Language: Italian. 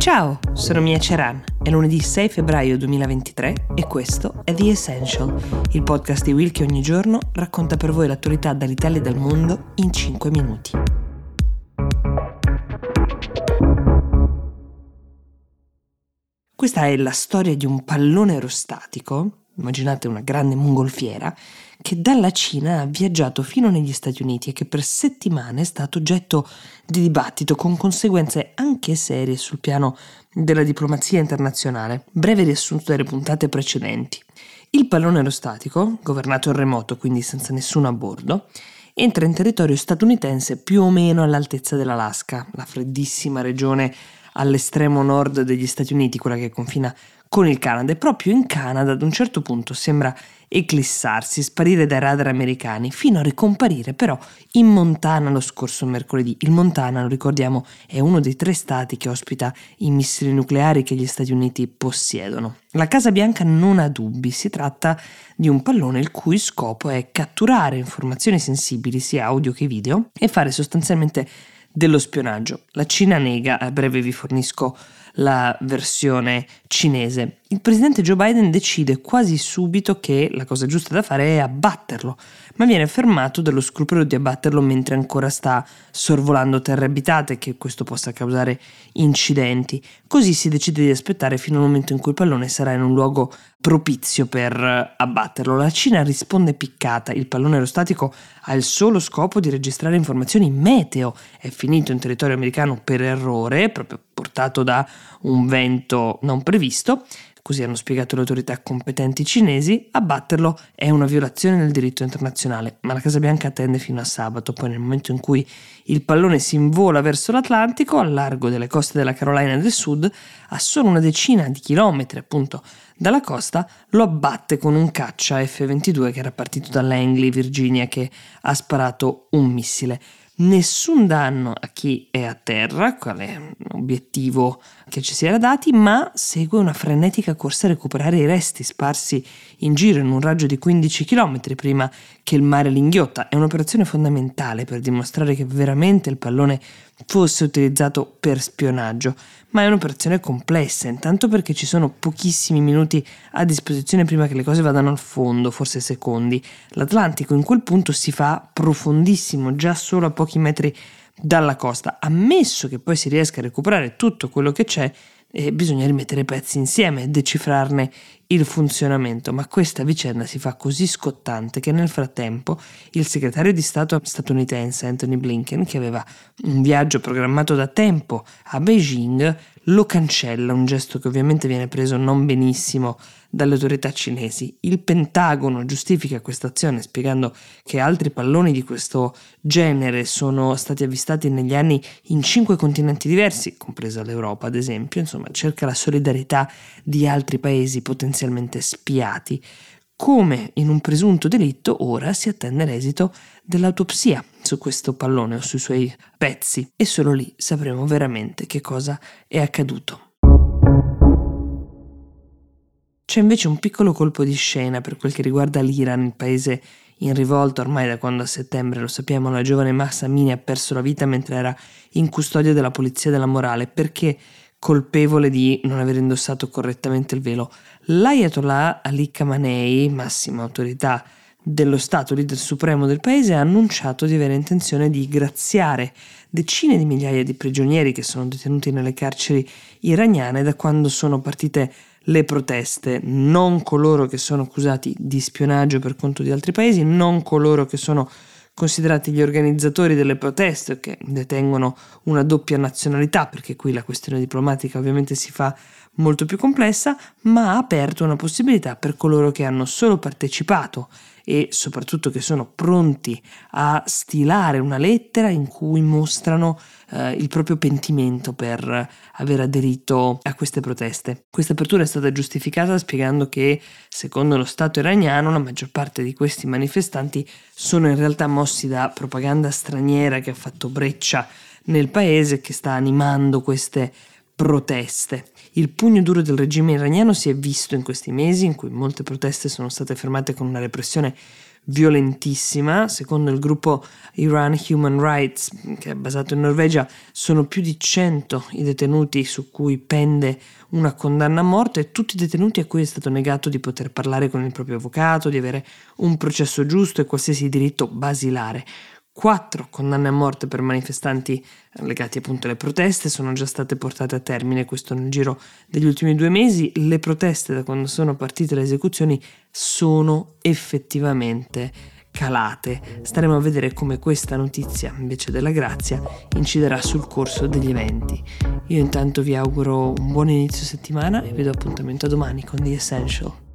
Ciao, sono Mia Ceran. È lunedì 6 febbraio 2023 e questo è The Essential, il podcast di Will che ogni giorno racconta per voi l'attualità dall'Italia e dal mondo in 5 minuti. Questa è la storia di un pallone aerostatico immaginate una grande mongolfiera, che dalla Cina ha viaggiato fino negli Stati Uniti e che per settimane è stato oggetto di dibattito con conseguenze anche serie sul piano della diplomazia internazionale. Breve riassunto delle puntate precedenti. Il pallone aerostatico, governato in remoto, quindi senza nessuno a bordo, entra in territorio statunitense più o meno all'altezza dell'Alaska, la freddissima regione all'estremo nord degli Stati Uniti, quella che confina con il Canada e proprio in Canada ad un certo punto sembra eclissarsi, sparire dai radar americani, fino a ricomparire però in Montana lo scorso mercoledì. Il Montana, lo ricordiamo, è uno dei tre stati che ospita i missili nucleari che gli Stati Uniti possiedono. La Casa Bianca non ha dubbi, si tratta di un pallone il cui scopo è catturare informazioni sensibili, sia audio che video, e fare sostanzialmente dello spionaggio. La Cina nega, a breve vi fornisco la versione cinese. Il presidente Joe Biden decide quasi subito che la cosa giusta da fare è abbatterlo, ma viene fermato dallo scrupolo di abbatterlo mentre ancora sta sorvolando terre abitate, che questo possa causare incidenti. Così si decide di aspettare fino al momento in cui il pallone sarà in un luogo propizio per abbatterlo. La Cina risponde piccata, il pallone aerostatico ha il solo scopo di registrare informazioni meteo, è finito in territorio americano per errore, proprio portato da un vento non previsto, così hanno spiegato le autorità competenti cinesi, abbatterlo è una violazione del diritto internazionale, ma la Casa Bianca attende fino a sabato, poi nel momento in cui il pallone si invola verso l'Atlantico, al largo delle coste della Carolina del Sud, a solo una decina di chilometri appunto dalla costa, lo abbatte con un caccia F-22 che era partito da Langley, Virginia, che ha sparato un missile nessun danno a chi è a terra, quale obiettivo che ci si era dati, ma segue una frenetica corsa a recuperare i resti sparsi in giro in un raggio di 15 km prima che il mare li inghiotta. È un'operazione fondamentale per dimostrare che veramente il pallone fosse utilizzato per spionaggio, ma è un'operazione complessa, intanto perché ci sono pochissimi minuti a disposizione prima che le cose vadano al fondo, forse secondi. L'Atlantico in quel punto si fa profondissimo, già solo a pochi metri dalla costa, ammesso che poi si riesca a recuperare tutto quello che c'è, e bisogna rimettere i pezzi insieme decifrarne il funzionamento, ma questa vicenda si fa così scottante che nel frattempo il segretario di Stato statunitense Anthony Blinken, che aveva un viaggio programmato da tempo a Beijing, lo cancella, un gesto che ovviamente viene preso non benissimo dalle autorità cinesi. Il Pentagono giustifica questa azione spiegando che altri palloni di questo genere sono stati avvistati negli anni in cinque continenti diversi, compresa l'Europa ad esempio, insomma cerca la solidarietà di altri paesi potenzialmente spiati. Come in un presunto delitto, ora si attende l'esito dell'autopsia su questo pallone o sui suoi pezzi e solo lì sapremo veramente che cosa è accaduto. C'è invece un piccolo colpo di scena per quel che riguarda l'Iran, il paese in rivolta ormai da quando a settembre, lo sappiamo, la giovane Mahsa Amini ha perso la vita mentre era in custodia della polizia della morale perché colpevole di non aver indossato correttamente il velo. L'Ayatollah Ali Khamenei, massima autorità dello Stato, leader supremo del paese, ha annunciato di avere intenzione di graziare decine di migliaia di prigionieri che sono detenuti nelle carceri iraniane da quando sono partite le proteste, non coloro che sono accusati di spionaggio per conto di altri paesi, non coloro che sono considerati gli organizzatori delle proteste che detengono una doppia nazionalità, perché qui la questione diplomatica ovviamente si fa molto più complessa, ma ha aperto una possibilità per coloro che hanno solo partecipato e soprattutto che sono pronti a stilare una lettera in cui mostrano eh, il proprio pentimento per aver aderito a queste proteste. Questa apertura è stata giustificata spiegando che secondo lo Stato iraniano la maggior parte di questi manifestanti sono in realtà mossi da propaganda straniera che ha fatto breccia nel paese che sta animando queste proteste. Il pugno duro del regime iraniano si è visto in questi mesi in cui molte proteste sono state fermate con una repressione violentissima. Secondo il gruppo Iran Human Rights, che è basato in Norvegia, sono più di 100 i detenuti su cui pende una condanna a morte e tutti i detenuti a cui è stato negato di poter parlare con il proprio avvocato, di avere un processo giusto e qualsiasi diritto basilare. Quattro condanne a morte per manifestanti legati appunto alle proteste sono già state portate a termine, questo nel giro degli ultimi due mesi. Le proteste da quando sono partite le esecuzioni sono effettivamente calate. Staremo a vedere come questa notizia, invece della grazia, inciderà sul corso degli eventi. Io intanto vi auguro un buon inizio settimana e vi do appuntamento domani con The Essential.